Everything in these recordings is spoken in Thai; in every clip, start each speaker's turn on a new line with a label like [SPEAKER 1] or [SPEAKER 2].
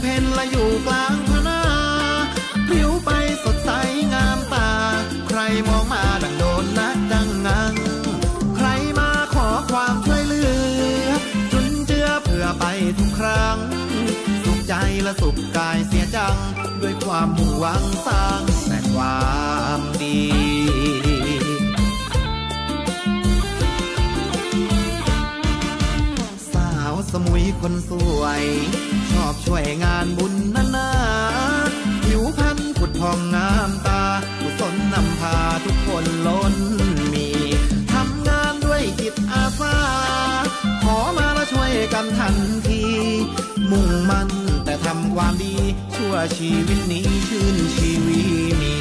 [SPEAKER 1] เหมือนจันเพนละอยู่กลางพนาผิวไปสดใสงามตา ใครมองมาดังโดนนักดังงัง ใครมาขอความช่วยเหลือ จุนเจือเพื่อไปทุกครั้ง สุขใจและสุขกายเสียจัง ด้วยความมุ่งหวังสร้างแต่ความดีสาวสมุยคนสวย อบช่วยงานบุญนานาผิวพรรณผุดพองงามตากุศลนำพาทุกคนล้นมีทำงานด้วยจิตอาสาขอมาแล้วช่วยกันทันที มุ่งมั่นแต่ทำความดี ชั่วชีวิตนี้ชื่นชีวีมี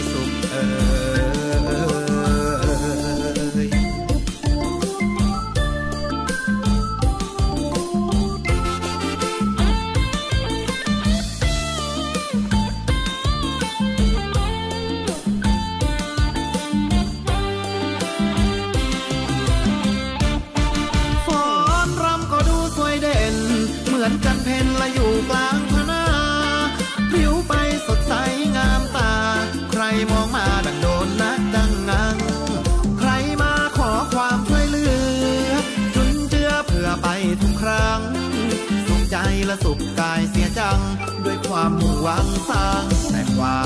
[SPEAKER 1] ละสุขกายเสียจัง ด้วยความมุ่งหวังสร้างแต่ควา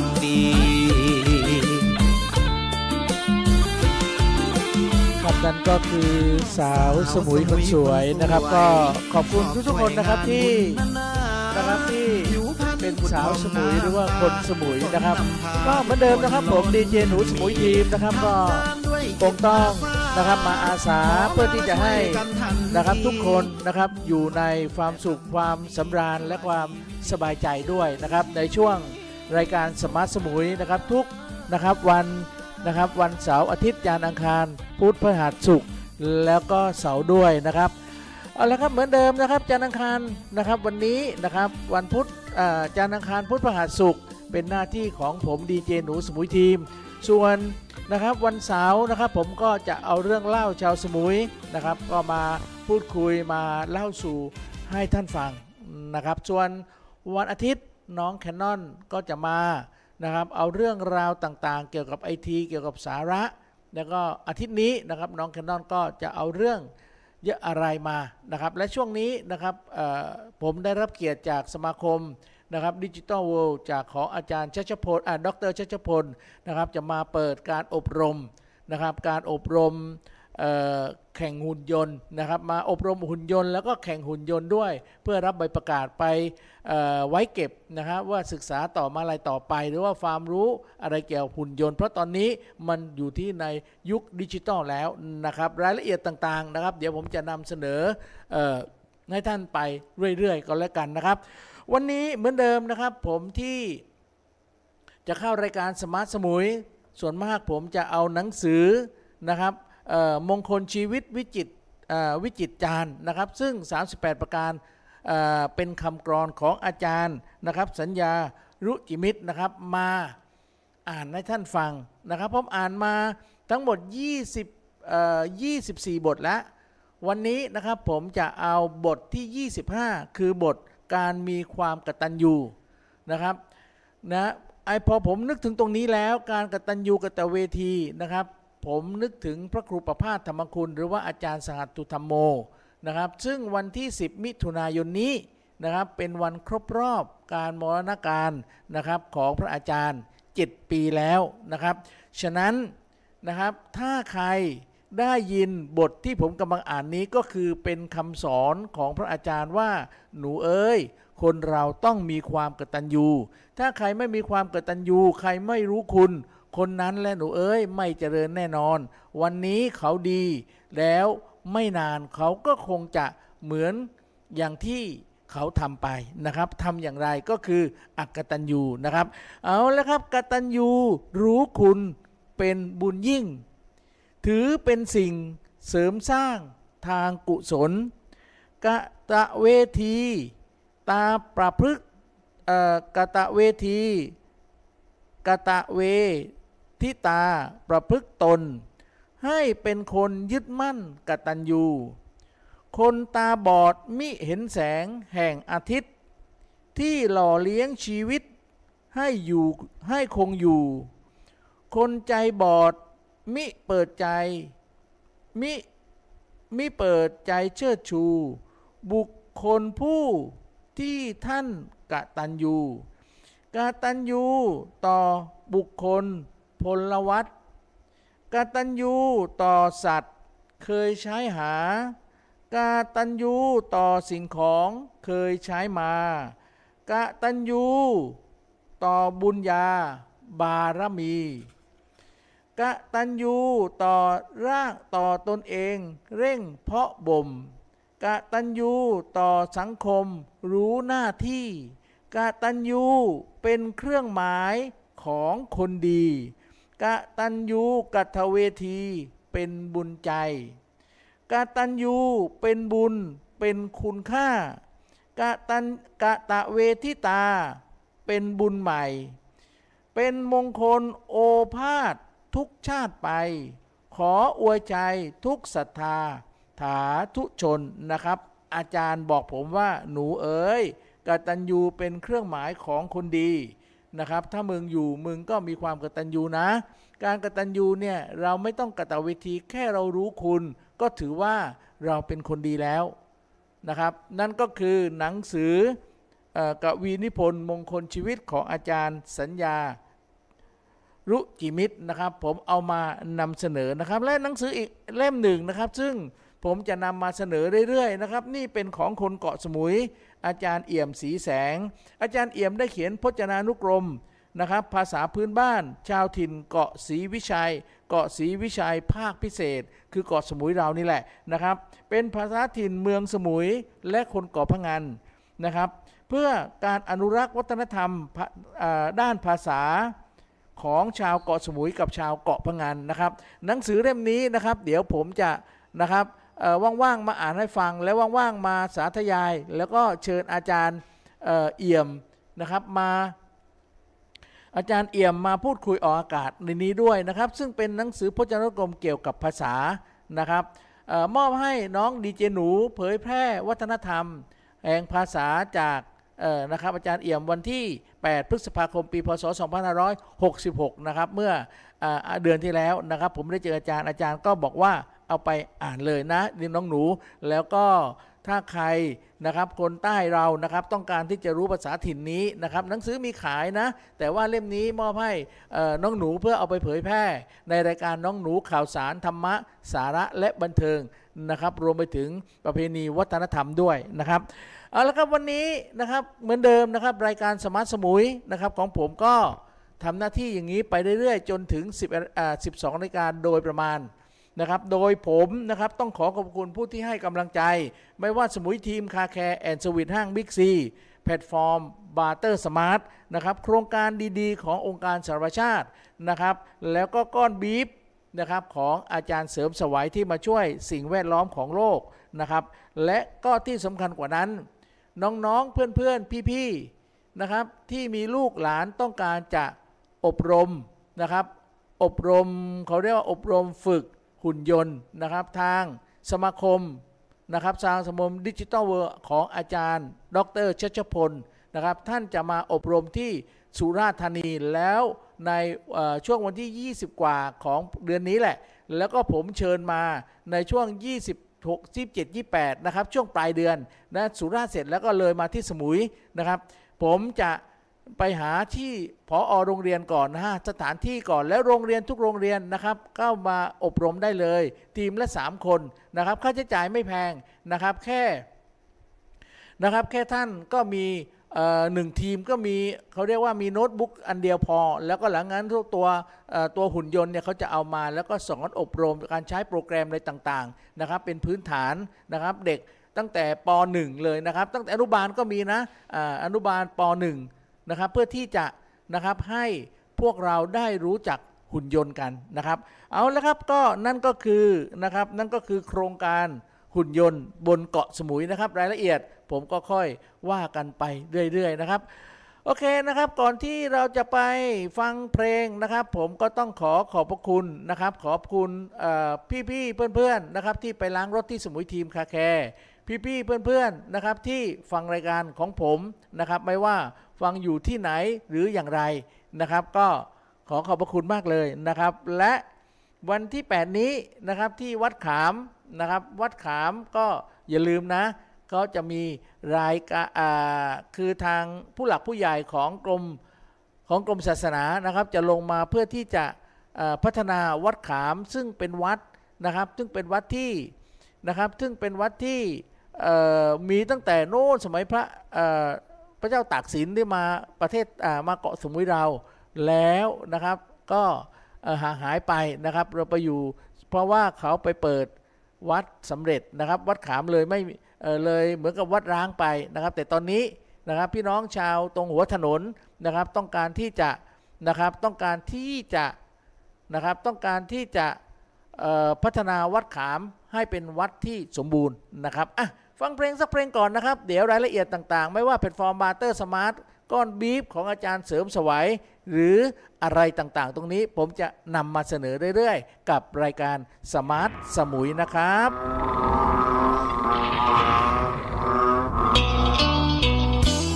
[SPEAKER 1] มดี
[SPEAKER 2] ครับนั่นก็คือสาวสมุยคนสวยนะครับ ก็ขอบคุณทุกๆคนนะครับที่นะครับที่เป็นสาวสมุยหรือว่าคนสมุยนะครับ ก็เหมือนเดิมนะครับผมดีเจหนูสมุยทีมนะครับก็คงต้อง นะครับมาอาสาเพื่อที่จะให้นะครับทุกคนนะครับอยู่ในความสุขความสำราญและความสบายใจด้วยนะครับในช่วงรายการ Smart สมุยนะครับทุกนะครับวันนะครับวันเสาร์อาทิตย์จันทร์อังคารพุธพฤหัสศุกร์แล้วก็เสาร์ด้วยนะครับเอาละครับเหมือนเดิมนะครับจันทร์อังคารนะครับวันนี้นะครับวันพุธอาจันทร์อังคารพุธพฤหัสศุกร์เป็นหน้าที่ของผมดีเจหนูสมุยทีม ส่วนนะครับวันเสาร์นะครับผมก็จะเอาเรื่องเล่าชาวสมุยนะครับ ก็มาพูดคุยมาเล่าสู่ให้ท่านฟังนะครับ ส่วนวันอาทิตย์น้องแคนนอนก็จะมานะครับ เอาเรื่องราวต่างๆ เกี่ยวกับไอทีเกี่ยวกับสาระ แล้วก็อาทิตย์นี้นะครับน้องแคนนอนก็จะเอาเรื่องเยอะอะไรมานะครับ และช่วงนี้นะครับผมได้รับเกียรติจากสมาคม นะครับดิจิ t a ลเวิลด์จากของอาจารย์ชัชพลอ่าดรชัชพลนะครับจะมาเปิดการอบรมนะครับการอบรมแข่งหุ่นยนต์นะครับมาอบรมหุ่นยนต์แล้วก็แข่งหุ่นยนต์ด้วย เพื่อรับใบประกาศไปไว้เก็บนะครับว่าศึกษาต่อมาอะไรต่อไป หรือว่าความรู้อะไรเกี่ยวกับหุ่นยนต์ เพราะตอนนี้มันอยู่ที่ในยุคดิจิตอลแล้วนะครับรายละเอียดต่างๆนะครับ เดี๋ยวผมจะนำเสนอออให้ท่านไปเรื่อยๆก็แล้วกันนะครับ วันนี้เหมือนเดิมนะครับ ผมที่จะเข้ารายการสมาร์ทสมุย ส่วนมากผมจะเอาหนังสือนะครับมงคลชีวิตวิจิตวิจิตจาร์นะครับ ซึ่ง 38 ประการเเป็นคำกรอนของอาจารย์นะครับ สัญญารุจิมิตรนะครับมาอ่านให้ท่านฟังนะครับผมอ่านมาทั้งหมด 20เอ่อ24 บทแล้ว วันนี้นะครับผมจะเอาบทที่ 25 คือบท การมีความกตัญญูนะครับนะไอพอผมนึกถึงตรงนี้แล้วการกตัญญูกตเวทีนะครับ ผมนึกถึงพระครูประภาสธรรมคุณ หรือว่าอาจารย์สหัสตุธรรมโมนะครับซึ่งวันที่ 10 มิถุนายนนี้นะครับเป็นวันครบรอบการมรณการนะครับของพระอาจารย์ 7 ปีแล้วนะครับ ฉะนั้นนะครับถ้าใคร ได้ยินบทที่ผมกำลังอ่านนี้ก็คือเป็นคำสอนของพระอาจารย์ว่า หนูเอ้ย คนเราต้องมีความกตัญญู ถ้าใครไม่มีความกตัญญู ใครไม่รู้คุณ คนนั้นและหนูเอ้ย ไม่เจริญแน่นอน วันนี้เขาดี แล้วไม่นานเขาก็คงจะเหมือนอย่างที่เขาทำไปนะครับทำอย่างไรก็คืออักตัญญูนะครับ เอาแล้วครับกตัญญูรู้คุณเป็นบุญยิ่ง ถือเป็นสิ่งเสริมสร้างทางกุศลกะตะเวที ตาประพฤกกะตะเวทีกะตะเวทิตาประพฤกตน ให้เป็นคนยึดมั่นกตัญญูคนตาบอดมิเห็นแสงแห่งอาทิตย์ ที่หล่อเลี้ยงชีวิตให้อยู่ให้คงอยู่ คนใจบอด มิเปิดใจ มิมิเปิดใจเชิดชู บุคคลผู้ที่ท่านกตัญญูกตัญญูต่อบุคคลพลวัตกตัญญูต่อสัตว์ เคยใช้หากตัญญูต่อสิ่งของเคยใช้มากตัญญูต่อบุญญาบารมี กะตัญญูต่อร่างต่อตนเอง เร่งเพาะบ่มกะตัญญูต่อสังคม รู้หน้าที่กะตัญญูเป็นเครื่องหมายของคนดีกะตัญญูกัตเวทีเป็นบุญใจกะตัญญูเป็นบุญเป็นคุณค่ากะตันกะตะเวทิตา เป็นบุญใหม่ เป็นมงคลโอภาษ ทุกชาติไป ขออวยใจทุกศรัทธา ถาทุชนนะครับ อาจารย์บอกผมว่าหนูเอ๋ยกตัญญูเป็นเครื่องหมายของคนดีนะครับ ถ้ามึงอยู่มึงก็มีความกตัญญูนะ การกตัญญูเนี่ยเราไม่ต้องกตเวทีแค่เรารู้คุณ ก็ถือว่าเราเป็นคนดีแล้วนะครับ นั่นก็คือหนังสือกวีนิพนธ์มงคลชีวิตของอาจารย์สัญญา รุจิมิตรนะครับ ผมเอามานำเสนอนะครับ และหนังสืออีกเล่มหนึ่งนะครับ ซึ่งผมจะนำมาเสนอเรื่อยๆนะครับ นี่เป็นของคนเกาะสมุย อาจารย์เอี่ยมสีแสง อาจารย์เอี่ยมได้เขียนพจนานุกรมนะครับ ภาษาพื้นบ้าน ชาวถิ่นเกาะศรีวิชัย เกาะศรีวิชัยภาคพิเศษ คือเกาะสมุยเรานี่แหละนะครับ เป็นภาษาถิ่นเมืองสมุยและคนเกาะพะงันนะครับ เพื่อการอนุรักษ์วัฒนธรรมด้านภาษา ของชาวเกาะสมุยกับชาวเกาะพะงันนะครับ หนังสือเล่มนี้นะครับ เดี๋ยวผมจะนะครับว่างๆมาอ่านให้ฟัง แล้วว่างๆมาสาธยาย แล้วก็เชิญอาจารย์เอี่ยมนะครับมาอาจารย์เอี่ยมมาพูดคุยออกอากาศในนี้ด้วยนะครับ ซึ่งเป็นหนังสือพจนานุกรมเกี่ยวกับภาษานะครับออมอบให้น้องดีเจหนูเผยแพร่วัฒนธรรม แห่งภาษาจาก นะครับอาจารย์เอี่ยมวันที่ 8 พฤษภาคมปีพศ 2566 นะครับเมื่ออเดือนที่แล้วนะครับ ผมได้เจออาจารย์อาจารย์ก็บอกว่าเอาไปอ่านเลยนะดินน้องหนูแล้วก็ถ้าใครนะครับคนใต้เรานะครับต้องการที่จะรู้ภาษาถิ่นนี้นะครับหนังสือมีขายนะ แต่ว่าเล่มนี้มอบให้น้องหนูเพื่อเอาไปเผยแพร่ ในรายการน้องหนูข่าวสารธรรมะสาระและบันเทิง นะครับ รวมไปถึงประเพณีวัฒนธรรมด้วยนะครับเอาละครับวันนี้นะครับเหมือนเดิมนะครับ รายการ Smart สมุยนะครับของผมก็ทำหน้าที่อย่างนี้ไปเรื่อยๆ จนถึง10อ่า12นาฬิกาโดยประมาณนะครับ โดยผมนะครับต้องขอขอบคุณผู้ที่ให้กำลังใจ ไม่ว่าสมุยทีม Car Care and Sweet ห้างบิ๊กซีแพลตฟอร์ม Barter Smart นะครับ โครงการดีๆ ขององค์การสหประชาตินะครับ แล้วก็ก้อนบีฟ นะครับของอาจารย์เสริมสวัยที่มาช่วยสิ่งแวดล้อมของโลกนะครับ และก็ที่สำคัญกว่านั้น น้องๆเพื่อนๆพี่ๆนะครับ ที่มีลูกหลานต้องการจะอบรมนะครับ อบรมเขาเรียกว่าอบรมฝึกหุ่นยนต์นะครับ ทางสมาคมนะครับทางสมาคม Digital World ของอาจารย์ ดรชัชพลนะครับ ท่านจะมาอบรมที่สุราษฎร์ธานีแล้ว ในช่วงวันที่ 20 กว่าของเดือนนี้แหละ แล้วก็ผมเชิญมาในช่วง 20 27 28 นะครับ ช่วงปลายเดือนนะสุราษฎร์เสร็จแล้วก็เลยมาที่สมุยนะครับ ผมจะไปหาที่พออโรงเรียนก่อนนะฮะสถานที่ก่อนแล้วโรงเรียนทุกโรงเรียนนะครับก็มาอบรมได้เลย ทีมละ 3 คนนะครับค่าใช้จ่ายไม่แพงนะครับแค่นะครับแค่ท่านก็มี หนึ่งทีมก็มีเขาเรียกว่ามีโน้ตบุ๊กอันเดียวพอ แล้วก็หลังนั้นทุกตัวตัวหุ่นยนต์เนี่ยเขาจะเอามาแล้วก็สอนอบรมการใช้โปรแกรมอะไรต่างๆนะครับเป็นพื้นฐานนะครับเด็กตั้งแต่ป .1 เลยนะครับ ตั้งแต่อนุบาลก็มีนะอ่าอนุบาลป .1 นะครับเพื่อที่จะนะครับให้พวกเราได้รู้จักหุ่นยนต์กันนะครับ เอาละครับก็นั่นก็คือนะครับนั่นก็คือโครงการ หุ่นยนต์บนเกาะสมุยนะครับ รายละเอียดผมก็ค่อยว่ากันไปเรื่อยๆนะครับ โอเคนะครับ ก่อนที่เราจะไปฟังเพลงนะครับ ผมก็ต้องขอขอบพระคุณนะครับ ขอบคุณพี่ๆเพื่อนๆนะครับ ที่ไปล้างรถที่สมุยทีมคาแคร์พี่ๆเพื่อนๆนะครับที่ฟังรายการของผมนะครับ ไม่ว่าฟังอยู่ที่ไหนหรืออย่างไรนะครับ ก็ขอขอบพระคุณมากเลยนะครับ และ วันที่ 8 นี้นะครับที่วัดขามนะครับ วัดขามก็อย่าลืมนะก็จะมีรายการคือทางผู้หลักผู้ใหญ่ของกรมของกรมศาสนานะครับ จะลงมาเพื่อที่จะพัฒนาวัดขามซึ่งเป็นวัดนะครับ ซึ่งเป็นวัดที่นะครับซึ่งเป็นวัดที่มีตั้งแต่โน้นสมัยพระพระเจ้าตากสินได้มาประเทศมาเกาะสมุยเราแล้วนะครับ ก็ ห่างหายไปนะครับ เราไปอยู่ เพราะว่าเขาไปเปิดวัดสำเร็จนะครับ วัดขามเลยไม่เออเลยเหมือนกับวัดร้างไปนะครับ แต่ตอนนี้นะครับพี่น้องชาวตรงหัวถนนนะครับ ต้องการที่จะนะครับต้องการที่จะนะครับต้องการที่จะพัฒนาวัดขามให้เป็นวัดที่สมบูรณ์นะครับอะฟังเพลงสักเพลงก่อนนะครับ เดี๋ยวรายละเอียดต่างๆ ไม่ว่าแพลตฟอร์ม Barter Smart ก้อนบีฟของอาจารย์เสริมสวัย หรืออะไรต่างๆ ตรงนี้ผมจะนำมาเสนอเรื่อยๆ กับรายการ Smart สมุยนะครับ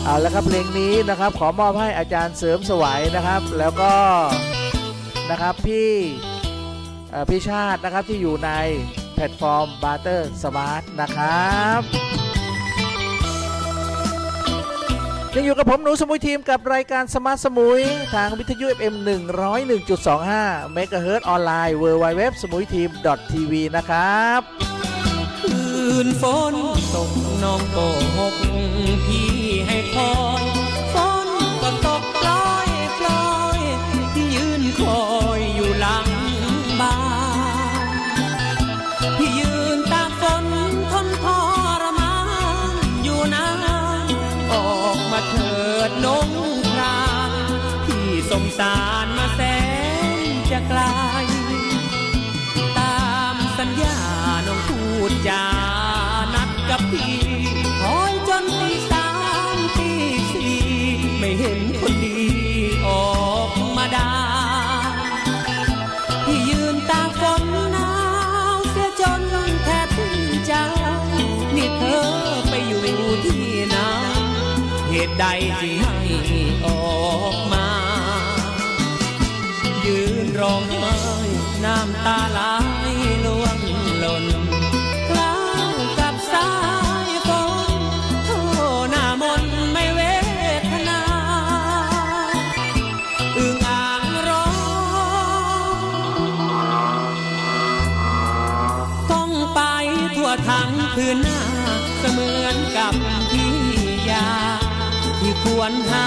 [SPEAKER 2] เอาละครับเพลงนี้นะครับขอมอบให้อาจารย์เสริมสวัยนะครับ แล้วก็นะครับพี่พี่ชาตินะครับที่อยู่ในแพลตฟอร์ม Barter Smart นะครับ ยังอยู่กับผมหนูสมุยทีมกับรายการ Smart สมุย ทางวิทยุ FM 101.25เมกะเฮิรตออนไลน์ www.สมุยทีม.tv นะครับ
[SPEAKER 3] คืนฝนตกน้องโกหก สารมาแสนจะไกล ตามสัญญาน้องพูดจานัดกับพี่คอยจนตีสามตีสี่ไม่เห็นคนดีออกมาด้พี่ยืนตาฝนหนาวเสียจนแทบถึงใจนี่เธอไปอยู่ที่ไหนเหตุใดจึงไม่ออก ร้องไห้น้ำตาไหลล่วงหล่นคล้าวกับสายฝนโทหน้ามนไม่เวทนาอึงอ่างร้องต้องไปทั่วทั้งพื้นหน้าเสมือนกับพี่ยาที่ควรหา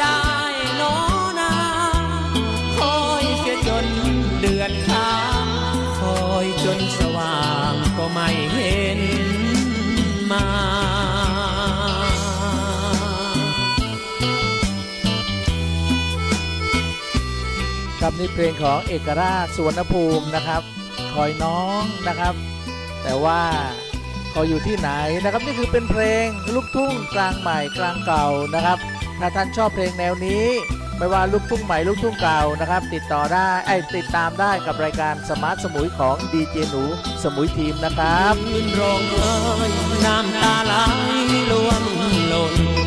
[SPEAKER 3] ได้นอนาคอยเสียจนเดือดค้างคอยจนสว่างก็ไม่เห็นมา
[SPEAKER 2] ครับนี่เพลงของเอกราชสวนภูมินะครับ คอยน้องนะครับ แต่ว่าคอยอยู่ที่ไหนนะครับ นี่คือเป็นเพลงลูกทุ่งกลางใหม่กลางเก่านะครับ ถ้าท่านชอบเพลงแนวนี้ ไม่ว่าลูกทุ่งใหม่ลูกทุ่งเก่านะครับ ติดต่อได้ไอติดตามได้กับรายการสมาร์ทสมุยของดีเจหนูสมุยทีมนะครับ
[SPEAKER 3] ร้องไห้น้ำตาไหลล่วงหล่น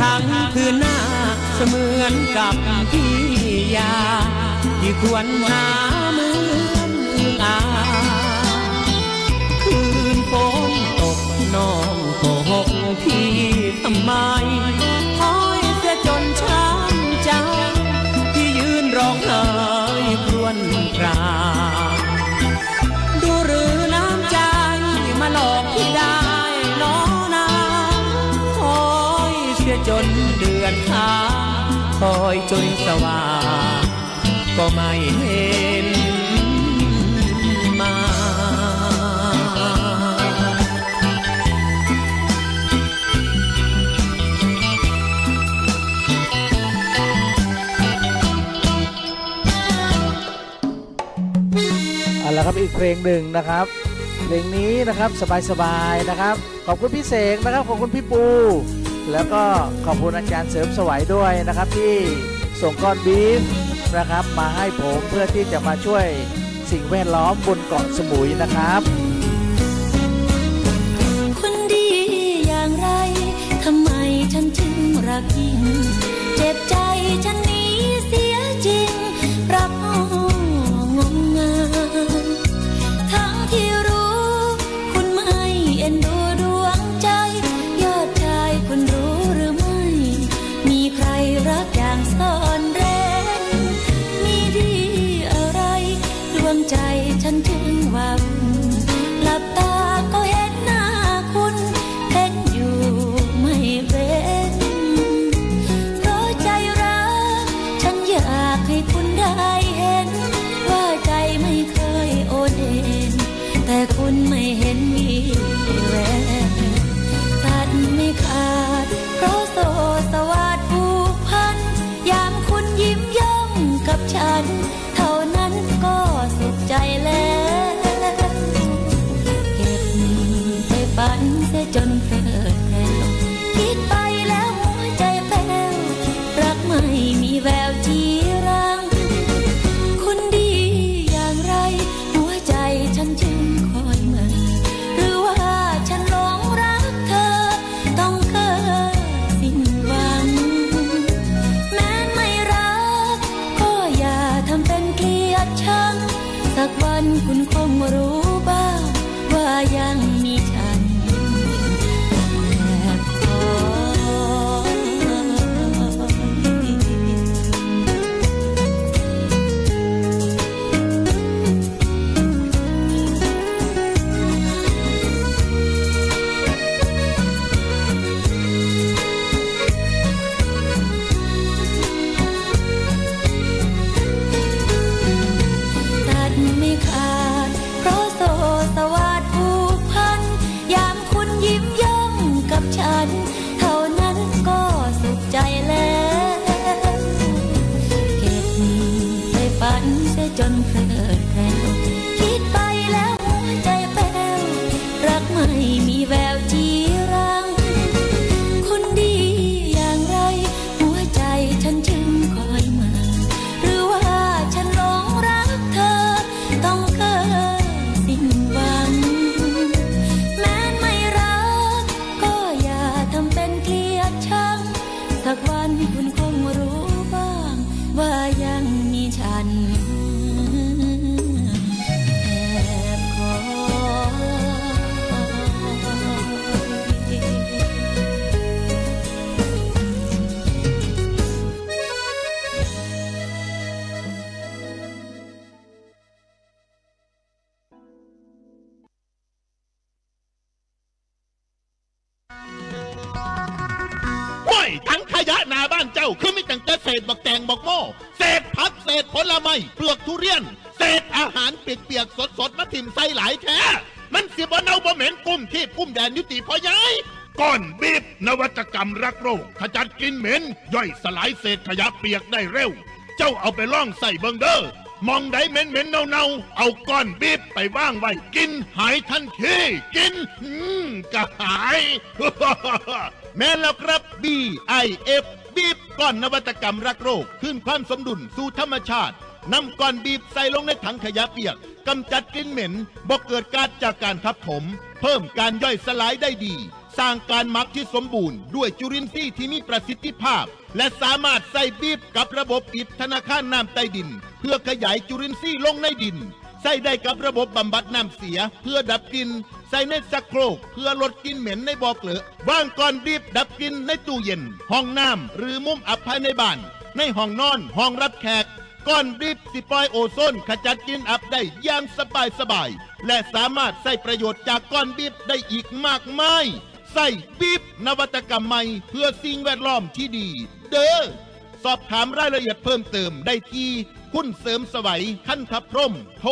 [SPEAKER 3] ทั้งคืนหน้าเสมือนกับที่ยาที่ควรหา ซอยจนสว่างก็ไม่เห็นมา
[SPEAKER 2] เอาละครับอีกเพลงหนึ่งนะครับ เพลงนี้นะครับสบายๆนะครับ ขอบคุณพี่เสงนะครับ ขอบคุณพี่ปู แล้วก็ขอบคุณอาจารย์เสริมสวัยด้วยนะครับที่ส่งก้อนบีฟนะครับ มาให้ผมเพื่อที่จะมาช่วยสิ่งแวดล้อมบนเกาะสมุยนะครับ
[SPEAKER 4] คนดีอย่างไรทำไมฉันถึงรักยิ่ง เจ็บใจฉันนี้ มันเสียบ่
[SPEAKER 5] เอาบ่เหม็นกุ้มที่กุ้มแดนยุติพอยายก้อนบีบนวัตกรรมรักโรคขจัดกินเหม็น ย่อยสลายเศษขยะเปียกได้เร็ว เจ้าเอาไปล่องใส่เบิงเดอร์มองได้เหม็นเหม็นเน่าเน่าเอาก้อนบีบไปว่างไว้กินหายทันทีกินอืมกระหาย แม่แล้วครับ B I F บีบก้อนนวัตกรรมรักโรค ขึ้นความสมดุลสู่ธรรมชาตินำก้อนบีบใส่ลงในถังขยะเปียก กำจัดกลิ่นเหม็นบ่เกิดการจากการทับถม เพิ่มการย่อยสลายได้ดี สร้างการหมักที่สมบูรณ์ด้วยจุลินทรีย์ที่มีประสิทธิภาพ และสามารถใส่บีบกับระบบปิดธนาคารน้ำใต้ดิน เพื่อขยายจุลินทรีย์ลงในดินใส่ได้กับระบบบำบัดน้ำเสียเพื่อดับกลิ่นใส่ในสักโครกเพื่อลดกลิ่นเหม็นในบ่อเกลือวางก่อนบีบดับกลิ่นในตู้เย็น ห้องน้ำหรือมุมอับภายในบ้าน ในห้องนอนห้องรับแขก ก้อนบีบสิปล่อยโอโซนขจัดกลินอับได้อย่างสบายสบายๆและสามารถใส่ประโยชน์จากก้อนบีบได้อีกมากมายใส่บีบนวัตกรรมใหม่เพื่อสิ่งแวดล้อมที่ดี เด้อสอบถามรายละเอียดเพิ่มเติมได้ที่คุณเสริมสวัยขั้นทับพรหมโทร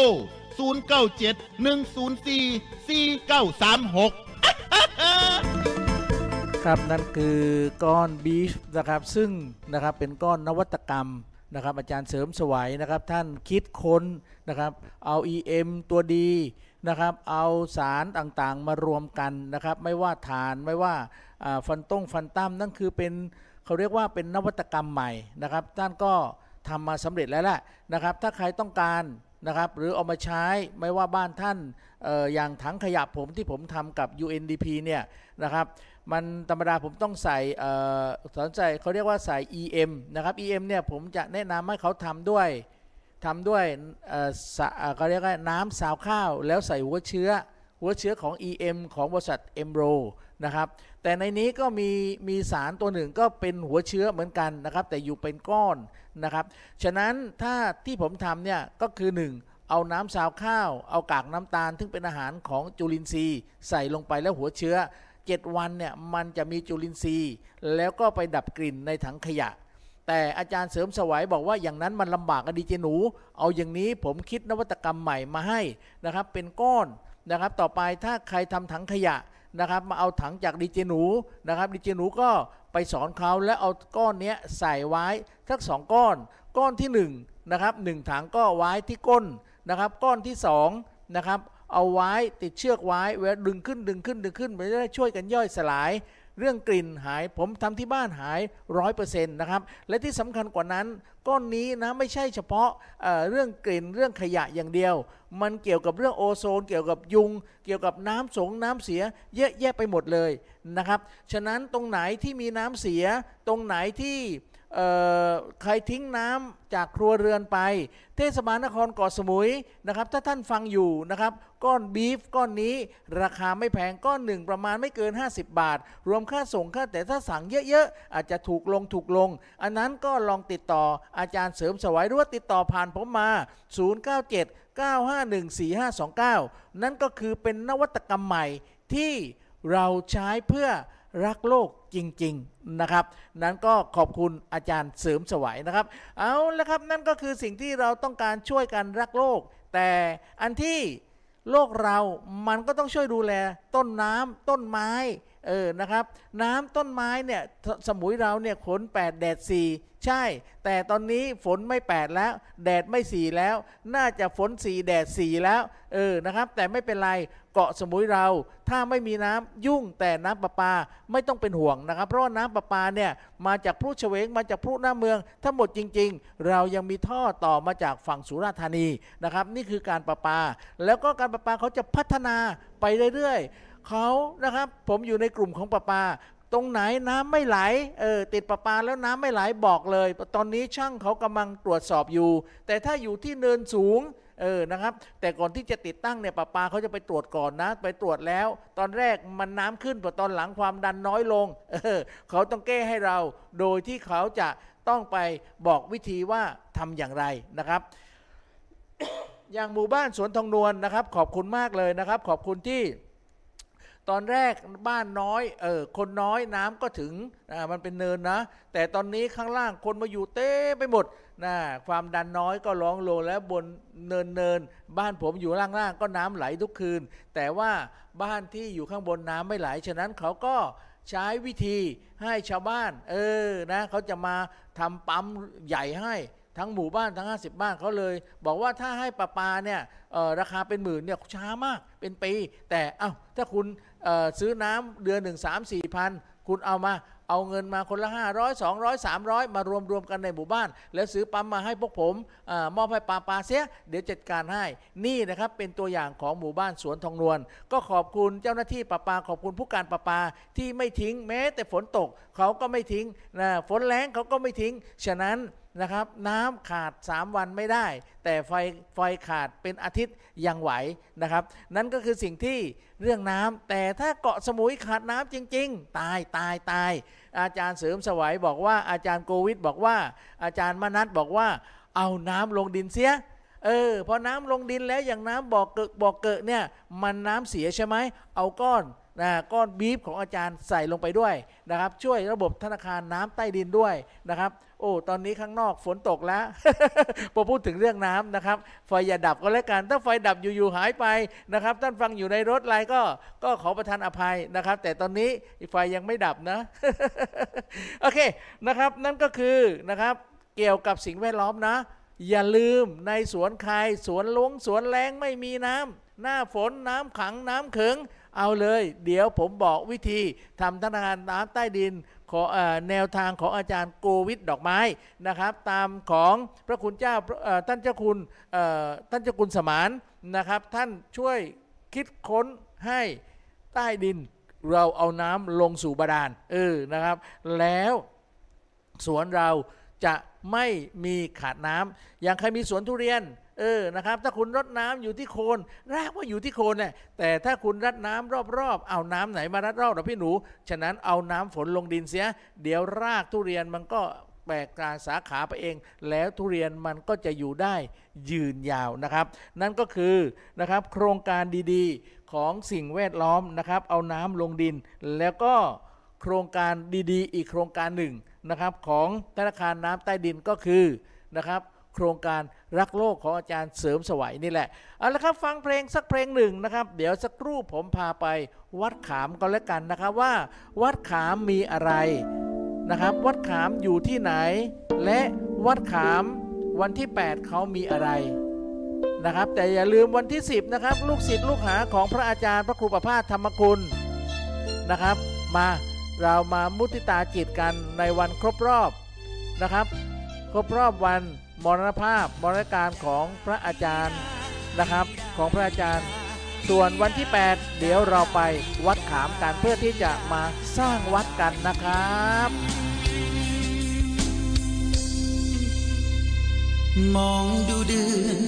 [SPEAKER 5] 0971044936
[SPEAKER 2] ครับนั่นคือก้อนบีฟนะครับซึ่งนะครับเป็นก้อนนวัตกรรม นะครับอาจารย์เสริมสวัยนะครับท่านคิดค้นนะครับเอา EM ตัวดีนะครับเอาสารต่างๆมารวมกันนะครับไม่ว่าฐานไม่ว่าฟันต้งฟันตั้มนั่นคือเป็นเขาเรียกว่าเป็นนวัตกรรมใหม่นะครับท่านก็ทำมาสำเร็จแล้วแหละนะครับถ้าใครต้องการ นะครับ หรือเอามาใช้ไม่ว่าบ้านท่านอออย่างถังขยะผมที่ผมทำกับ UNDP เนี่ยนะครับมันธรรมดาผมต้องใส่สนใส่เขาเรียกว่าใส่ EM นะครับ EM เนี่ยผมจะแนะนำให้เขาทำด้วยทำด้วยเขาเรียกว่าน้ำสาวข้าว แล้วใส่หัวเชื้อ หัวเชื้อของ EM ของบริษัท e m r o นะครับ แต่ในนี้ก็มีมีสารตัวหนึ่งก็เป็นหัวเชื้อเหมือนกันนะครับ แต่อยู่เป็นก้อนนะครับ ฉะนั้นถ้าที่ผมทำเนี่ยก็คือ 1 เอาน้ำสาวข้าว เอากากน้ำตาล ซึ่งเป็นอาหารของจุลินทรีย์ ใส่ลงไปแล้วหัวเชื้อ 7 วันเนี่ยมันจะมีจุลินทรีย์ แล้วก็ไปดับกลิ่นในถังขยะแต่อาจารย์เสริมสวัยบอกว่าอย่างนั้นมันลำบากอดีเจหนู เอาอย่างนี้ผมคิดนวัตกรรมใหม่มาให้นะครับ เป็นก้อนนะครับ ต่อไปถ้าใครทำถังขยะ นะครับมาเอาถังจากดีเจหนูนะครับดีเจหนูก็ไปสอนเขาแล้วเอาก้อนเนี้ยใส่ไว้สักสองก้อน ก้อนที่หนึ่งนะครับหนึ่งถังก็ไว้ที่ก้นนะครับ ก้อนที่สองนะครับเอาไว้ติดเชือกไว้เวลาดึงขึ้นดึงขึ้นดึงขึ้นไปได้ช่วยกันย่อยสลาย เรื่องกลิ่นหายผมทำที่บ้านหายร้อยเปอร์เซ็นต์นะครับ และที่สำคัญกว่านั้นก้อนนี้นะไม่ใช่เฉพาะเเรื่องกลิ่นเรื่องขยะอย่างเดียว มันเกี่ยวกับเรื่องโอโซน เกี่ยวกับยุง เกี่ยวกับน้ำสงน้ำเสียเยอะแยะไปหมดเลยนะครับ ฉะนั้นตรงไหนที่มีน้ำเสียตรงไหนที่ ใครทิ้งน้ำจากครัวเรือนไป เทศบาลนครเกาะสมุยนะครับ ถ้าท่านฟังอยู่นะครับ ก้อนบีฟก้อนนี้ ราคาไม่แพงก้อนหนึ่งประมาณไม่เกิน 50 บาท รวมค่าส่งค่าแต่ถ้าสั่งเยอะๆ อาจจะถูกลงถูกลง อันนั้นก็ลองติดต่ออาจารย์เสริมสวัยหรือว่าติดต่อผ่านผมมา 097 951 4529 นั่นก็คือเป็นนวัตกรรมใหม่ที่เราใช้เพื่อ รักโลกจริง ๆ นะครับ นั้นก็ขอบคุณอาจารย์เสริมสวัยนะครับ เอาละครับนั่นก็คือสิ่งที่เราต้องการช่วยกันรักโลก แต่อันที่โลกเรามันก็ต้องช่วยดูแลต้นน้ำต้นไม้ เออนะครับ น้ำต้นไม้เนี่ยสมุยเราเนี่ยฝน8แดด4ใช่ แต่ตอนนี้ฝนไม่ 8 แล้ว แดดไม่4แล้ว น่าจะฝน4แดด4แล้วเออนะครับ แต่ไม่เป็นไรเกาะสมุยเรา ถ้าไม่มีน้ำยุ่งแต่น้ำประปาไม่ต้องเป็นห่วงนะครับ เพราะว่าน้ำประปาเนี่ยมาจากพลุเฉวงมาจากพลุหน้าเมือง ทั้งหมดจริง ๆ เรายังมีท่อต่อมาจากฝั่งสุราษฎร์ธานีนะครับ นี่คือการประปา แล้วก็การประปาเขาจะพัฒนาไปเรื่อยๆ เขานะครับ ผมอยู่ในกลุ่มของประปา ตรงไหนน้ำไม่ไหลเออติดประปาแล้วน้ำไม่ไหลบอกเลย ตอนนี้ช่างเขากำลังตรวจสอบอยู่ แต่ถ้าอยู่ที่เนินสูงเออนะครับ แต่ก่อนที่จะติดตั้งเนี่ยประปาเขาจะไปตรวจก่อนนะ ไปตรวจแล้ว ตอนแรกมันน้ำขึ้นพอตอนหลังความดันน้อยลงเออเขาต้องแก้ให้เรา โดยที่เขาจะต้องไปบอกวิธีว่าทำอย่างไรนะครับ อย่างหมู่บ้านสวนทองนวลนะครับ ขอบคุณมากเลยนะครับ ขอบคุณที่ ตอนแรกบ้านน้อยเออคนน้อยน้ำก็ถึงอ่ามันเป็นเนินนะ แต่ตอนนี้ข้างล่างคนมาอยู่เต้ไปหมดนะความดันน้อยก็ร้องโลแล้วบนเนินเนินบ้านผมอยู่ล่างล่างๆก็น้ำไหลทุกคืน แต่ว่าบ้านที่อยู่ข้างบนน้ำไม่ไหลฉะนั้นเขาก็ใช้วิธีให้ชาวบ้าน เออนะเขาจะมาทำปั๊มใหญ่ให้ทั้งหมู่บ้านทั้ง 50 บ้านเขาเลย บอกว่าถ้าให้ประปาเนี่ยเออราคาเป็นหมื่นเนี่ยช้ามากเป็นปี แต่เอ้าถ้าคุณ ซื้อน้ำเดือนหนึ่งสามสี่พันคุณเอามาเอาเงินมาคนละ 500 200 300 มารวมรวมกันในหมู่บ้าน แล้วซื้อปั๊มมาให้พวกผมอมอบให้ปาปาเสีย เดี๋ยวจัดการให้ นี่นะครับเป็นตัวอย่างของหมู่บ้านสวนทองนวลก็ขอบคุณเจ้าหน้าที่ประปาขอบคุณผู้การประปาที่ไม่ทิ้งแม้แต่ฝนตกเขาก็ไม่ทิ้งนะฝนแรงเขาก็ไม่ทิ้ง ฉะนั้น นะครับ น้ำขาด 3 วันไม่ได้ แต่ไฟไฟขาดเป็นอาทิตย์ยังไหวนะครับ นั่นก็คือสิ่งที่เรื่องน้ำแต่ถ้าเกาะสมุยขาดน้ำจริง ๆ ตายตายตายอาจารย์เสริมสวัยบอกว่าอาจารย์โกวิทบอกว่า อาจารย์มนัทบอกว่า เอาน้ำลงดินเสียเออพอน้ำลงดินแล้วอย่างน้ำบ่อเกิดบ่อเกิดเนี่ยมันน้ำเสียใช่ไหมเอาก้อนนะก้อนบีฟของอาจารย์ใส่ลงไปด้วยนะครับ ช่วยระบบธนาคารน้ำใต้ดินด้วยนะครับ โอ้ตอนนี้ข้างนอกฝนตกแล้วพอพูดถึงเรื่องน้ำนะครับไฟอย่าดับก็แล้วกันถ้าไฟดับอยู่ๆหายไปนะครับ ท่านฟังอยู่ในรถอะไรก็ก็ขอประทานอภัยนะครับ แต่ตอนนี้ไฟยังไม่ดับนะโอเคนะครับ นั่นก็คือนะครับ เกี่ยวกับสิ่งแวดล้อมนะ อย่าลืมในสวนใครสวนลวงสวนแรงไม่มีน้ำหน้าฝนน้ำขังน้ำเขิงเอาเลย เดี๋ยวผมบอกวิธีทำธนาคารน้ำใต้ดิน ขอแนวทางของอาจารย์โกวิทดอกไม้นะครับ ตามของพระคุณเจ้าท่านเจ้าคุณท่านเจ้าคุณสมานนะครับ ท่านช่วยคิดค้นให้ใต้ดินเราเอาน้ำลงสู่บาดาลเออนะครับ แล้วสวนเราจะไม่มีขาดน้ำอย่างใครมีสวนทุเรียน เออนะครับ ถ้าคุณรดน้ำอยู่ที่โคนรากว่าอยู่ที่โคนเนี่ยแต่ถ้าคุณรัดน้ำรอบๆ เอาน้ำไหนมารัดรอบหรอพี่หนู ฉะนั้นเอาน้ำฝนลงดินเสีย เดี๋ยวรากทุเรียนมันก็แตกกลางสาขาไปเอง แล้วทุเรียนมันก็จะอยู่ได้ยืนยาวนะครับ นั่นก็คือนะครับโครงการดีๆของสิ่งแวดล้อมนะครับ เอาน้ำลงดิน แล้วก็โครงการดีๆ อีกโครงการหนึ่งนะครับของธนาคารน้ำใต้ดินก็คือนะครับ โครงการรักโลกของอาจารย์เสริมสวัยนี่แหละเอาละครับฟังเพลงสักเพลงหนึ่งนะครับ เดี๋ยวสักครู่ผมพาไปวัดขามก็แล้วกันนะครับว่า วัดขามมีอะไรนะครับ วัดขามอยู่ที่ไหน และวัดขามวันที่ 8เขามีอะไรนะครับ แต่อย่าลืมวันที่ 10นะครับ ลูกศิษย์ลูกหาของพระอาจารย์พระครูประภาสธรรมคุณนะครับ มาเรามามุติตาจิตกันในวันครบรอบนะครับ ครบรอบวัน มรณภาพมรณการของพระอาจารย์นะครับของพระอาจารย์ ส่วนวันที่ 8 เดี๋ยวเราไปวัดขามกันเพื่อที่จะมาสร้างวัดกันนะครับ
[SPEAKER 6] มองดูเดือน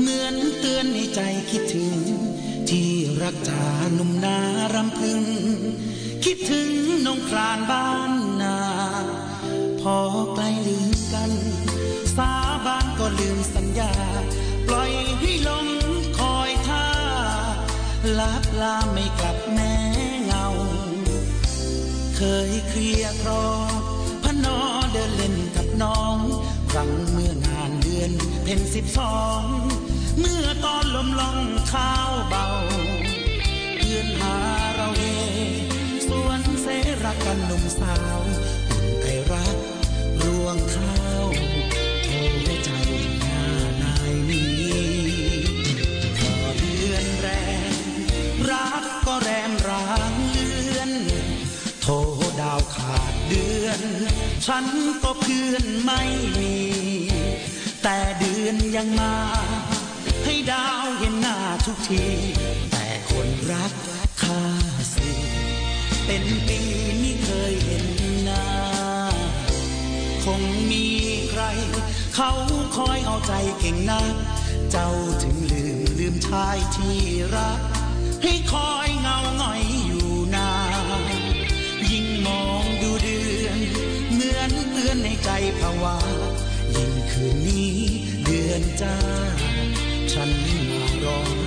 [SPEAKER 6] เหมือนเตือนให้ใจคิดถึง ที่รักจาหนุ่มนารำพึง คิดถึงน้องครานบ้านนา พอใกล้ลืมกัน ก็ลืมสัญญา ปล่อยให้ลมคอยท่าลับลาไม่กลับแม้เงา เคยเคลียร์ครอพนอเดินเล่นกับน้อง ครั้งเมื่องานเดือนเพ็ญสิบสองเมื่อตอนลมลองข้าวเบาเพื่อนหาเราเองสวนเสรักกันหนุ่มสาว ฉันก็เพื่อนไม่มี แต่เดือนยังมา ให้ดาวเห็นหน้าทุกที แต่คนรักข้าสิเป็นปีไม่เคยเห็นหน้า คงมีใคร เขาคอยเอาใจเก่งนัก เจ้าถึงลืมลืมชายที่รัก ให้คอยเงาหงอยอยู่ มือนเตือนในใจภาวะยิ่งคืนนี้เดือนจ้า ฉันมาร้อง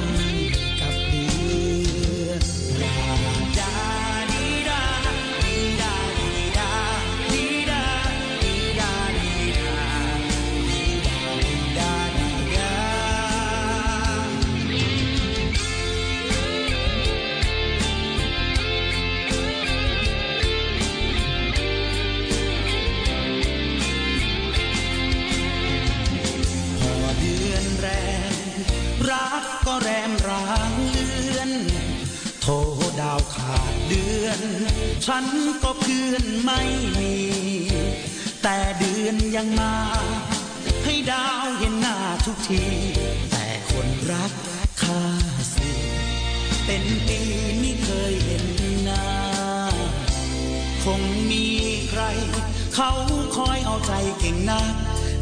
[SPEAKER 6] โทรดาวขาดเดือน ฉันก็เพื่อนไม่มี แต่เดือนยังมา ให้ดาวเห็นหน้าทุกที แต่คนรักค่าสิเป็นปีไม่เคยเห็นหน้า คงมีใคร เขาคอยเอาใจเก่งนัก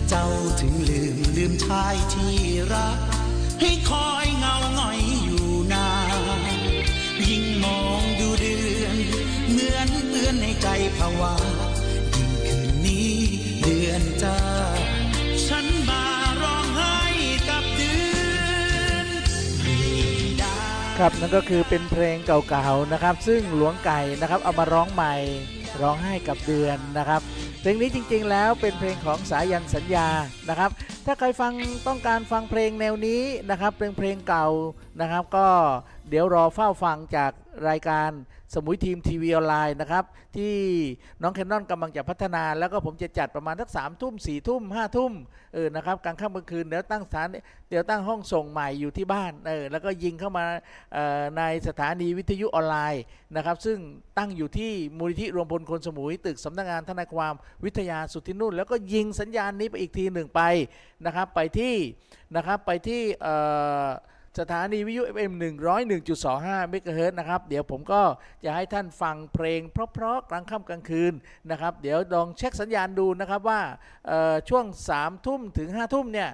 [SPEAKER 6] เจ้าถึงลืมลืมชายที่รัก ให้คอยเงาหงอย อนเตือนในใจภาวะยิ่งคืนนี้เดือนจ้าฉันมาร้องไห้กับเดือน
[SPEAKER 2] ครับนั่นก็คือเป็นเพลงเก่าๆนะครับ ซึ่งหลวงไก่นะครับเอามาร้องใหม่ร้องให้กับเดือนนะครับเพลงนี้จริงๆแล้วเป็นเพลงของสายันสัญญานะครับ ถ้าใครฟังต้องการฟังเพลงแนวนี้นะครับเป็นเพลงเก่านะครับ ก็เดี๋ยวรอเฝ้าฟังจาก รายการสมุยทีมทีวีออนไลน์นะครับ ที่น้องแคนนอนกำลังจะพัฒนา แล้วก็ผมจะจัดประมาณสักสามทุ่มสี่ทุ่มห้าทุ่มเออนะครับกลางค่ำกลางคืนเดี๋ยวตั้งสถานเดี๋ยวตั้งห้องส่งใหม่อยู่ที่บ้านเออแล้วก็ยิงเข้ามาออในสถานีวิทยุออนไลน์นะครับซึ่งตั้งอยู่ที่มูลนิธิรวมพลคนสมุยตึกสำนักงานทนายความวิทยาสุทธินุ่น แล้วก็ยิงสัญญาณนี้ไปอีกทีหนึ่งไปนะครับไปที่นะครับไปที่เออ สถานีวิทยุ FM 101.25เมกะเฮิร์นะครับ เดี๋ยวผมก็จะให้ท่านฟังเพลงเพราะๆกลางค่ำกลางคืนนะครับ เดี๋ยวลองเช็คสัญญาณดูนะครับว่าช่วง3ทุ่มถึง5ทุ่มเนี่ย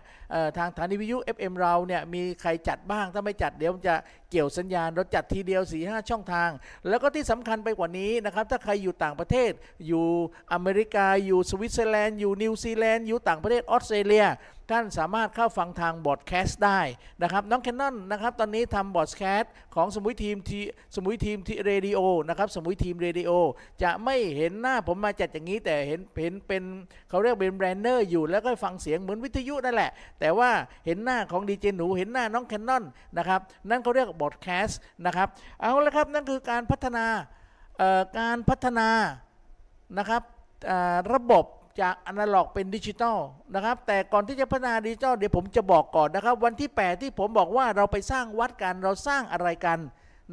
[SPEAKER 2] ทางสถานีวิทยุ FM เราเนี่ยมีใครจัดบ้างถ้าไม่จัดเดี๋ยวจะ เกี่ยวสัญญาณเราจัดทีเดียว4-5ช่องทาง แล้วก็ที่สำคัญไปกว่านี้นะครับ ถ้าใครอยู่ต่างประเทศ อยู่อเมริกา อยู่สวิตเซอร์แลนด์ อยู่นิวซีแลนด์ อยู่ต่างประเทศออสเตรเลีย ท่านสามารถเข้าฟังทางพอดแคสต์ได้นะครับ น้องแคนนอนนะครับตอนนี้ทำพอดแคสต์ของสมุยทีมทีสมุยทีมทีเรดิโอนะครับสมุยทีมเรดิโอจะไม่เห็นหน้าผมมาจัดอย่างนี้แต่เห็นเห็นเป็นเขาเรียกเป็นแบนเนอร์อยู่แล้วก็ฟังเสียงเหมือนวิทยุนั่นแหละ แต่ว่าเห็นหน้าของดีเจหนูเห็นหน้าน้องแคนนอนนะครับนั่นเขาเรียกพอดแคสต์นะครับ เอาละครับ นั่นคือการพัฒนาการพัฒนานะครับระบบจากอนาล็อกเป็นดิจิตอลนะครับ แต่ก่อนที่จะพัฒนาดิจิตอลเดี๋ยวผมจะบอกก่อนนะครับ วันที่ 8 ที่ผมบอกว่าเราไปสร้างวัดกันเราสร้างอะไรกัน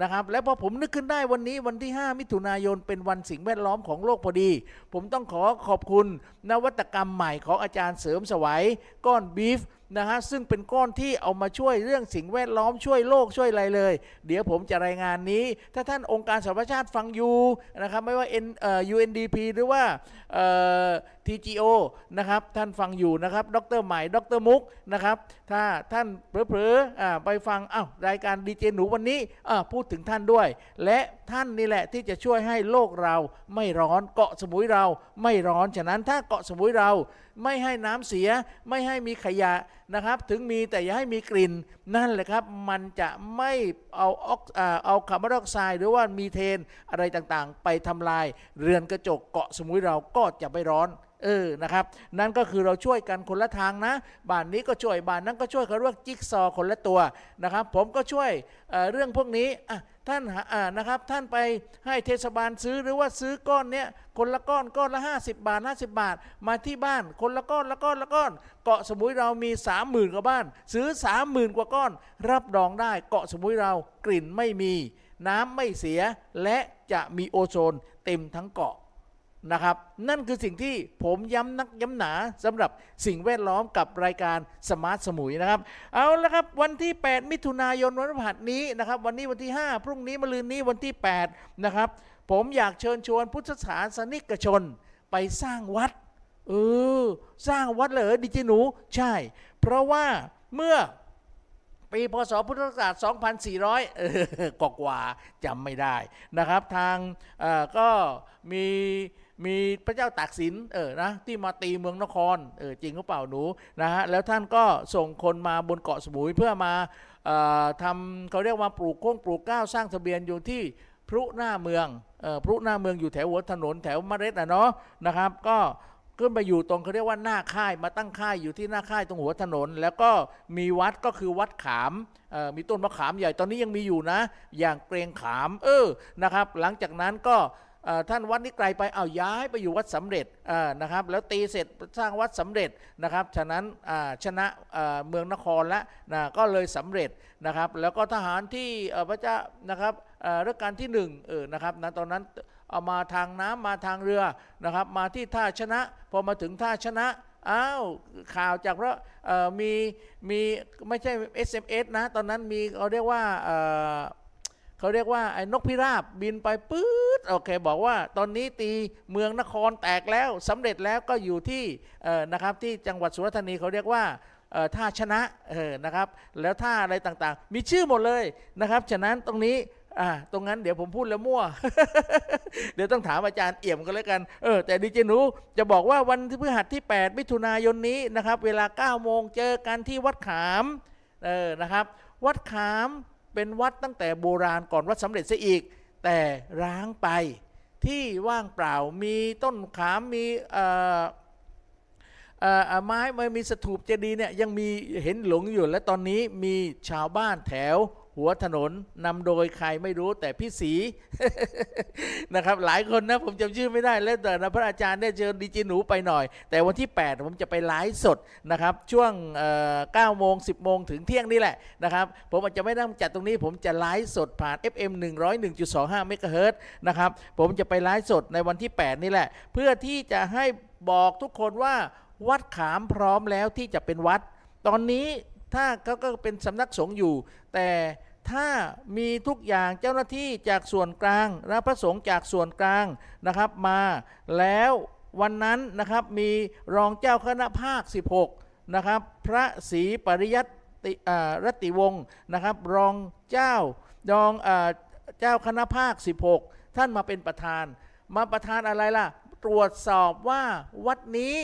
[SPEAKER 2] นะครับ และพอผมนึกขึ้นได้วันนี้วันที่ 5 มิถุนายนเป็นวันสิ่งแวดล้อมของโลกพอดี ผมต้องขอขอบคุณนวัตกรรมใหม่ของอาจารย์เสริมสวัยก้อนบีฟ นะฮะซึ่งเป็นก้อนที่เอามาช่วยเรื่องสิ่งแวดล้อมช่วยโลกช่วยอะไรเลย เดี๋ยวผมจะรายงานนี้ ถ้าท่านองค์การสหประชาชาติฟังอยู่นะครับไม่ว่า N เอ่อ UNDP หรือว่าเอ่อ TGO นะครับท่านฟังอยู่นะครับดรใหม่ดรมุกนะครับถ้าท่านเผลอๆอ่าไปฟังอ้าวรายการดีเจหนูวันนี้อ่าพูดถึงท่านด้วย และท่านนี่แหละที่จะช่วยให้โลกเราไม่ร้อนเกาะสมุยเราไม่ร้อน ฉะนั้นถ้าเกาะสมุยเราไม่ให้น้ำเสียไม่ให้มีขยะ นะครับ ถึงมีแต่อย่าให้มีกลิ่นนั่นแหละครับ มันจะไม่เอาออกเอาคาร์บอนไดออกไซด์หรือว่ามีเทนอะไรต่างๆ ไปทำลายเรือนกระจกเกาะสมุยเราก็จะไม่ร้อนเออ นะครับ นั่นก็คือเราช่วยกันคนละทางนะ บ้านนี้ก็ช่วย บ้านนั้นก็ช่วยเขาเรียกจิ๊กซอคนละตัวนะครับ ผมก็ช่วย เรื่องพวกนี้ท่านนะครับท่านไปให้เทศบาลซื้อหรือว่าซื้อก้อนเนี้ยคนละก้อนก้อนละ 50 บาท 50 บาท มาที่บ้านคนละก้อนละก้อนละก้อน เกาะสมุยเรามี 30,000กว่าบ้าน ซื้อ 30,000 กว่าก้อน รับรองได้เกาะสมุยเรากลิ่นไม่มี น้ำไม่เสียและจะมีโอโซนเต็มทั้งเกาะ นะครับ นั่นคือสิ่งที่ผมย้ำนักย้ำหนาสำหรับสิ่งแวดล้อมกับรายการสมาร์ทสมุยนะครับ เอาละครับวันที่ 8 มิถุนายนวันพฤหัสนี้นะครับ วันนี้วันที่ 5 พรุ่งนี้มะรืนนี้วันที่ 8 นะครับ ผมอยากเชิญชวนพุทธศาสนิกชนไปสร้างวัดเออสร้างวัดเหรอดิจิหนูใช่ เพราะว่าเมื่อปีพศพุทธศักราช 2400เออกว่าๆจำไม่ได้นะครับ ทางก็มี มีพระเจ้าตากสินเออนะที่มาตีเมืองนครเออจริงหรือเปล่าหนูนะฮะแล้วท่านก็ส่งคนมาบนเกาะสมุยเพื่อมาเอ่อทำเขาเรียกว่าปลูกโค้งปลูกก้าวสร้างทะเบียนอยู่ที่พรุหน้าเมืองเออพรุหน้าเมืองอยู่แถวหัวถนนแถวมะเร็ดนะเนาะนะครับก็ขึ้นไปอยู่ตรงเขาเรียกว่าหน้าค่ายมาตั้งค่ายอยู่ที่หน้าค่ายตรงหัวถนน แล้วก็มีวัดก็คือวัดขามมีต้นมะขามใหญ่ตอนนี้ยังมีอยู่นะ อย่างเกรงขามเออนะครับ หลังจากนั้นก็ ท่านวัดนี้ไกลไปเอาย้ายไปอยู่วัดสำเร็จนะครับแล้วตีเสร็จสร้างวัดสำเร็จนะครับฉะนั้นชนะเมืองนครแล้วนะก็เลยสำเร็จนะครับแล้วก็ทหารที่พระเจ้านะครับรัชกาลที่หนึ่งนะครับนะตอนนั้นเอามาทางน้ำมาทางเรือนะครับมาที่ท่าชนะ พอมาถึงท่าชนะอ้าวข่าวจากพระมีมีไม่ใช่ SMS นะตอนนั้นมีเขาเรียกว่า เขาเรียกว่าไอ้นกพิราบบินไปปื๊ดโอเค บอกว่าตอนนี้ตีเมืองนครแตกแล้วสำเร็จแล้วก็อยู่ที่นะครับที่จังหวัดสุราษฎร์ธานีเขาเรียกว่าท่าชนะนะครับแล้วท่าอะไรต่างๆ มีชื่อหมดเลยนะครับ ฉะนั้นตรงนี้อ่าตรงนั้นเดี๋ยวผมพูดแล้วมั่ว เดี๋ยวต้องถามอาจารย์เอี่ยมกันแล้วกัน เออ แต่ดีเจหนูจะบอกว่าวันพฤหัสที่ 8 มิถุนายนนี้นะครับ เวลา 9 โมงเจอกันที่วัดขาม เออ นะครับ วัดขาม เป็นวัดตั้งแต่โบราณก่อนวัดสำเร็จซะอีก แต่ร้างไปที่ว่างเปล่ามีต้นขามมีอ่อเอ่อเอ่อไม้ไม่มีสถูปเจดีย์เนี่ยยังมีเห็นหลงอยู่และตอนนี้มีชาวบ้านแถว หัวถนนนำโดยใครไม่รู้แต่พี่สีนะครับ หลายคนนะผมจำชื่อไม่ได้แล้วแต่นะพระอาจารย์ได้เชิญดีเจหนูไปหน่อย แต่วันที่ 8 ผมจะไปไลฟ์สดนะครับ ช่วงเอ่อ9โมง 10 โมงถึงเที่ยงนี่แหละนะครับ ผมอาจจะไม่ต้องจัดตรงนี้ ผมจะไลฟ์สดผ่าน FM 101.25เมกะเฮิรตนะครับ ผมจะไปไลฟ์สดในวันที่ 8 นี่แหละ เพื่อที่จะให้บอกทุกคนว่าวัดขามพร้อมแล้วที่จะเป็นวัด ตอนนี้ถ้าเขาก็เป็นสำนักสงฆ์อยู่ แต่ ถ้ามีทุกอย่างเจ้าหน้าที่จากส่วนกลาง และพระสงฆ์จากส่วนกลางนะครับมาแล้ววันนั้นนะครับมีรองเจ้าคณะภาค 16นะครับพระศรีปริยัติรัติวงศ์นะครับรองเจ้ารองเจ้าคณะภาค 16 ท่านมาเป็นประธาน มาประธานอะไรล่ะ ตรวจสอบว่าวัดนี้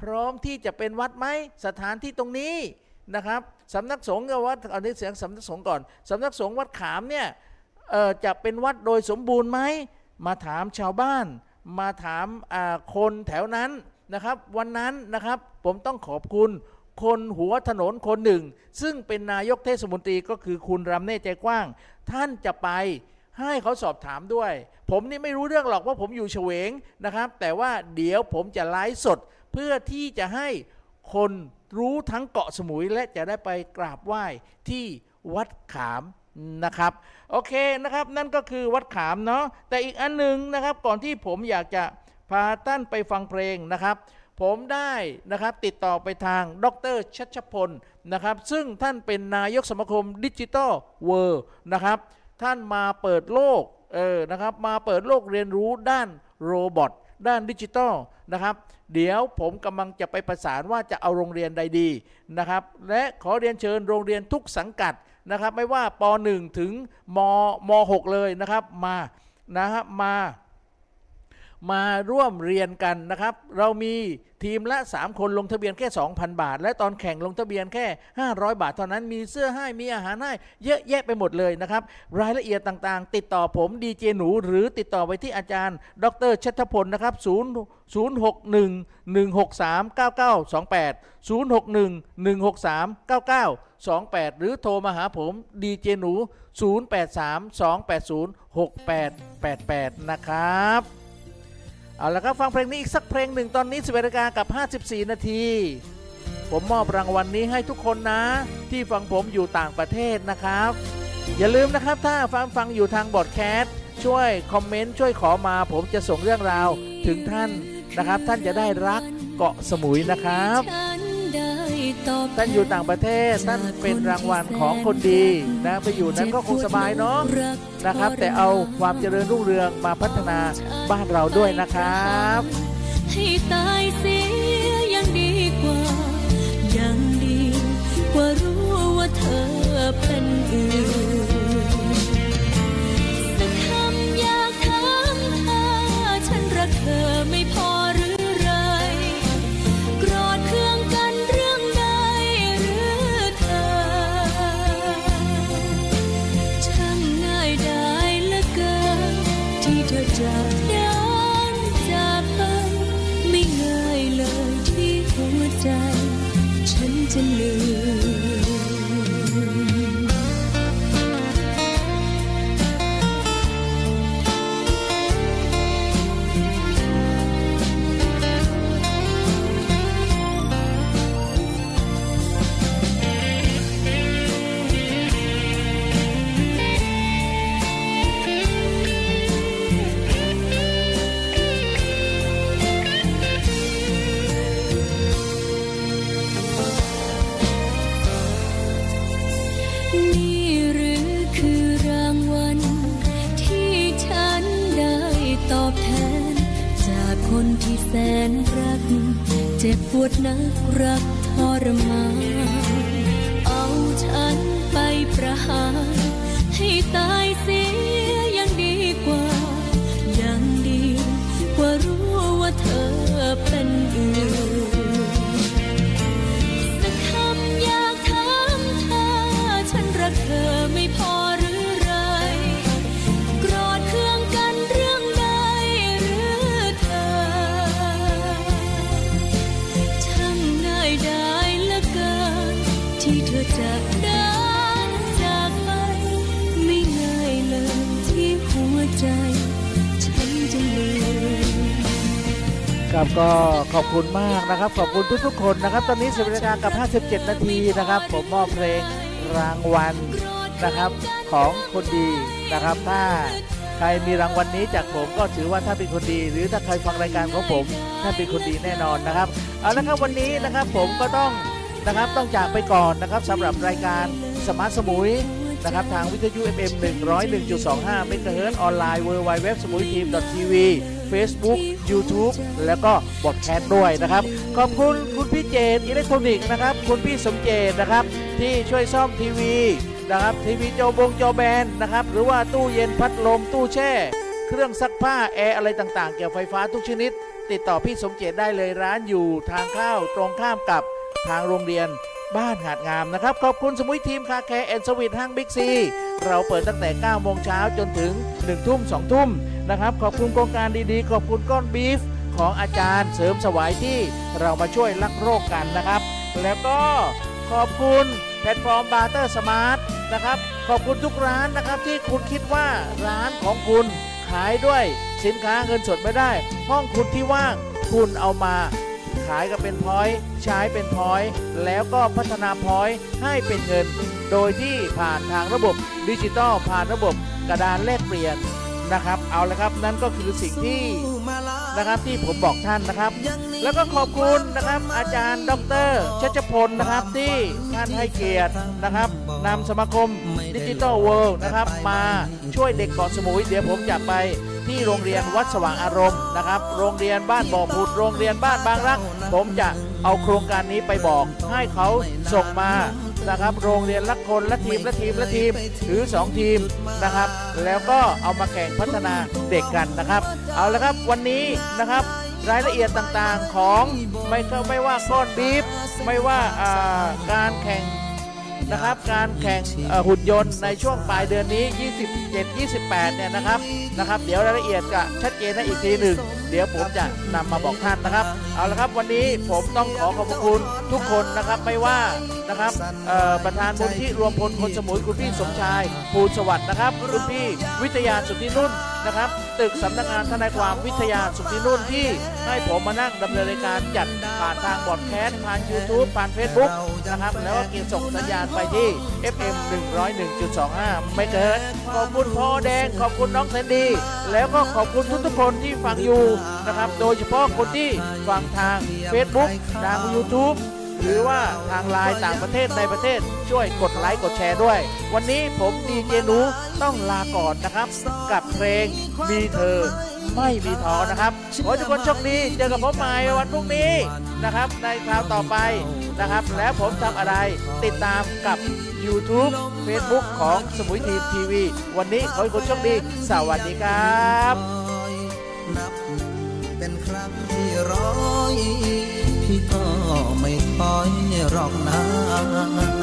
[SPEAKER 2] พร้อมที่จะเป็นวัดไหมสถานที่ตรงนี้นะครับ สำนักสงฆ์กับวัดเอานี้เสียงสำนักสงฆ์ก่อนสำนักสงฆ์วัดขามเนี่ยจะเป็นวัดโดยสมบูรณ์ไหมมาถามชาวบ้าน มาถามคนแถวนั้นนะครับ วันนั้นนะครับผมต้องขอบคุณคนหัวถนนคนหนึ่ง ซึ่งเป็นนายกเทศมนตรีก็คือคุณรำเนตรใจกว้าง ท่านจะไปให้เขาสอบถามด้วย ผมนี่ไม่รู้เรื่องหรอกว่าผมอยู่เฉวงนะครับ แต่ว่าเดี๋ยวผมจะไลฟ์สดเพื่อที่จะให้ คนรู้ทั้งเกาะสมุยและจะได้ไปกราบไหว้ที่วัดขามนะครับโอเคนะครับนั่นก็คือวัดขามเนาะแต่อีกอันหนึ่งนะครับก่อนที่ผมอยากจะพาท่านไปฟังเพลงนะครับ ผมได้นะครับติดต่อไปทางดรชัชพลนะครับ ซึ่งท่านเป็นนายกสมาคม Digital World นะครับ ท่านมาเปิดโลกเออนะครับมาเปิดโลกเรียนรู้ด้าน robot ด้านดิจิตอลนะครับ เดี๋ยวผมกำลังจะไปประสานว่าจะเอาโรงเรียนใดดีนะครับและขอเรียนเชิญโรงเรียนทุกสังกัดนะครับไม่ว่าป .1 ถึงมม .6 เลยนะครับมานะครับมา มาร่วมเรียนกันนะครับ เรามีทีมละ 3 คนลงทะเบียนแค่ 2,000 บาท และตอนแข่งลงทะเบียนแค่ 500 บาทเท่านั้นมีเสื้อให้มีอาหารให้เยอะแยะไปหมดเลยนะครับ รายละเอียดต่างๆ ติดต่อผมดีเจหนู หรือติดต่อไปที่อาจารย์ ดรชัชพลนะครับ0 0 6 1 1 6 3 9 9 2 8 0 6 1 1 6 3 9 9 2 8 หรือโทรมาหาผมดีเจหนู 0 8 3 2 8 0 6 8 8 8 นะครับ เอาละครับฟังเพลงนี้อีกสักเพลงหนึ่งตอนนี้11นาฬิกากับ 54 นาที ผมมอบรางวัลนนี้ให้ทุกคนนะ ที่ฟังผมอยู่ต่างประเทศนะครับ อย่าลืมนะครับถ้าฟังฟังอยู่ทางบอดแคสต์ช่วยคอมเมนต์ช่วยขอมา ผมจะส่งเรื่องราวถึงท่านนะครับ ท่านจะได้รักเกาะสมุยนะครับ ท่านอยู่ต่างประเทศท่านเป็นรางวัลของคนดีนะไปอยู่นั้นก็คงสบายเนาะนะครับ แต่เอาความเจริญรุ่งเรืองมาพัฒนาบ้านเราด้วยนะครับ
[SPEAKER 4] ให้ตายเสียยังดีกว่ายังดีกว่ารู้ว่าเธอเป็นอื่นสักคำอยากถามเธอฉันรักเธอไม่พอหรือ นักรัก คุ
[SPEAKER 2] ณทุกๆคนนะครับ ตอนนี้สิบนาฬิกากับ 57 นาทีนะครับ ผมมอบเพลงรางวัลนะครับของคนดีนะครับ ถ้าใครมีรางวัลนี้จากผมก็ถือว่าท่านเป็นคนดี หรือถ้าใครฟังรายการของผมท่านเป็นคนดีแน่นอนนะครับ เอาละครับวันนี้นะครับผมก็ต้องนะครับต้องจากไปก่อนนะครับสำหรับรายการ Smart สมุยนะครับทางวิทยุ FM 101.25เมกะเฮิรตซ์ออนไลน์ www.สมุยทีม.tv Facebook YouTube แล้วก็พอดแคสต์ด้วยนะครับ ขอบคุณคุณพี่เจนอิเล็กทรอนิกส์นะครับ คุณพี่สมเจตนะครับ ที่ช่วยซ่อมทีวีนะครับทีวีจอบงจอแบนนะครับ หรือว่าตู้เย็นพัดลมตู้แช่ เครื่องซักผ้าแอร์อะไรต่างๆ เกี่ยวกับไฟฟ้าทุกชนิด ติดต่อพี่สมเจตได้เลยร้านอยู่ทางเข้าตรงข้ามกับทางโรงเรียนบ้านหาดงามนะครับ ขอบคุณสมุยทีม Car Care and Sweet ห้างบิ๊กซี เราเปิดตั้งแต่ 9 โมงเช้าจนถึง 1 ทุ่ม 2 ทุ่มนะครับขอบคุณโครงการดีๆ ขอบคุณก้อนบีฟของอาจารย์เสริมสวยที่เรามาช่วยรักษ์โลกกันนะครับ แล้วก็ขอบคุณแพลตฟอร์ม Barter Smart นะครับขอบคุณทุกร้านนะครับที่คุณคิดว่าร้านของคุณขายด้วยสินค้าเงินสดไม่ได้ ห้องคุณที่ว่างคุณเอามาขายก็เป็น point ใช้เป็น pointแล้วก็พัฒนา point ให้เป็นเงิน โดยที่ผ่านทางระบบดิจิตอลผ่านระบบกระดานแลกเปลี่ยนนะครับ เอาละครับนั่นก็คือสิ่งที่นะครับที่ผมบอกท่านนะครับ แล้วก็ขอบคุณนะครับอาจารย์ ดรชัชพลนะครับที่ท่านให้เกียรตินะครับนำสมาคมดิจิตอลเวิลด์นะครับมาช่วยเด็กเกาะสมุยเดี๋ยวผมจะไป ที่โรงเรียนวัดสว่างอารมณ์นะครับ โรงเรียนบ้านบ่อผุดโรงเรียนบ้านบางรัก ผมจะเอาโครงการนี้ไปบอกให้เขาส่งมานะครับ โรงเรียนละคนละทีมละทีมละทีมหรือ 2 ทีมนะครับ แล้วก็เอามาแข่งพัฒนาเด็กกันนะครับ เอาละครับวันนี้นะครับรายละเอียดต่างๆของไม่ไม่ว่าก้อนบีฟไม่ว่าการแข่ง นะครับ การแข่งเอ่อหุ่นยนต์ในช่วงปลายเดือนนี้ 27 28 เนี่ยนะครับนะครับ เดี๋ยวรายละเอียดจะชัดเจนให้อีกทีหนึ่ง เดี๋ยวผมจะนำมาบอกท่านนะครับ เอาละครับวันนี้ผมต้องขอขอบพระคุณทุกคนนะครับไม่ว่านะครับเอ่อประธานมูลที่รวมพลคนสมุยคุณพี่สมชายภูลสวัสดิ์นะครับคุณพี่วิทยาสุทธินุ่นนะครับ ตึกสำนักงานทนายความวิทยาสุธินุ่นที่ให้ผมมานั่งดำเนินรายการจัดผ่านทางบอดแคสต์ผ่าน YouTube ผ่าน Facebook นะครับ แล้วก็เกียรส่งสัญญาณไปที่ FM 101.25 ไม่เกินขอบคุณพ่อแดง ขอบคุณน้องแซนดี้แล้วก็ขอบคุณทุกๆคนที่ฟังอยู่นะครับ โดยเฉพาะคนที่ฟังทาง Facebook ทาง YouTube หรือว่าทางไลน์ต่างประเทศในประเทศ ช่วยกดไลค์กดแชร์ด้วย วันนี้ผมดีเจนูต้องลาก่อนนะครับ กับเพลงมีเธอไม่มีท้อนะครับขอทุกคนโชคดีเจอกับผมใหม่วันพรุ่งนี้นะครับ ในคราวต่อไปนะครับ แล้วผมทำอะไรติดตามกับ YouTube Facebook ของสมุยทีมทีวี วันนี้ขอให้ทุกคนโชคดี สวัสดีครับ
[SPEAKER 6] อยหรอกนะ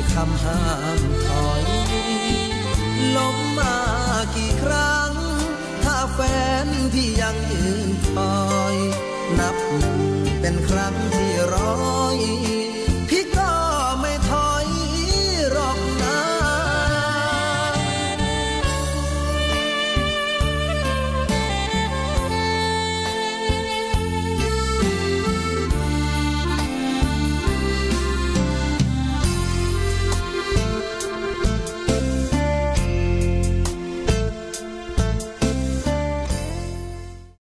[SPEAKER 6] ยคำห้ามถอยล้มมากี่ครั้ง ถ้าแฟนที่ยังยืนคอย นับเป็นครั้งที่ร้อย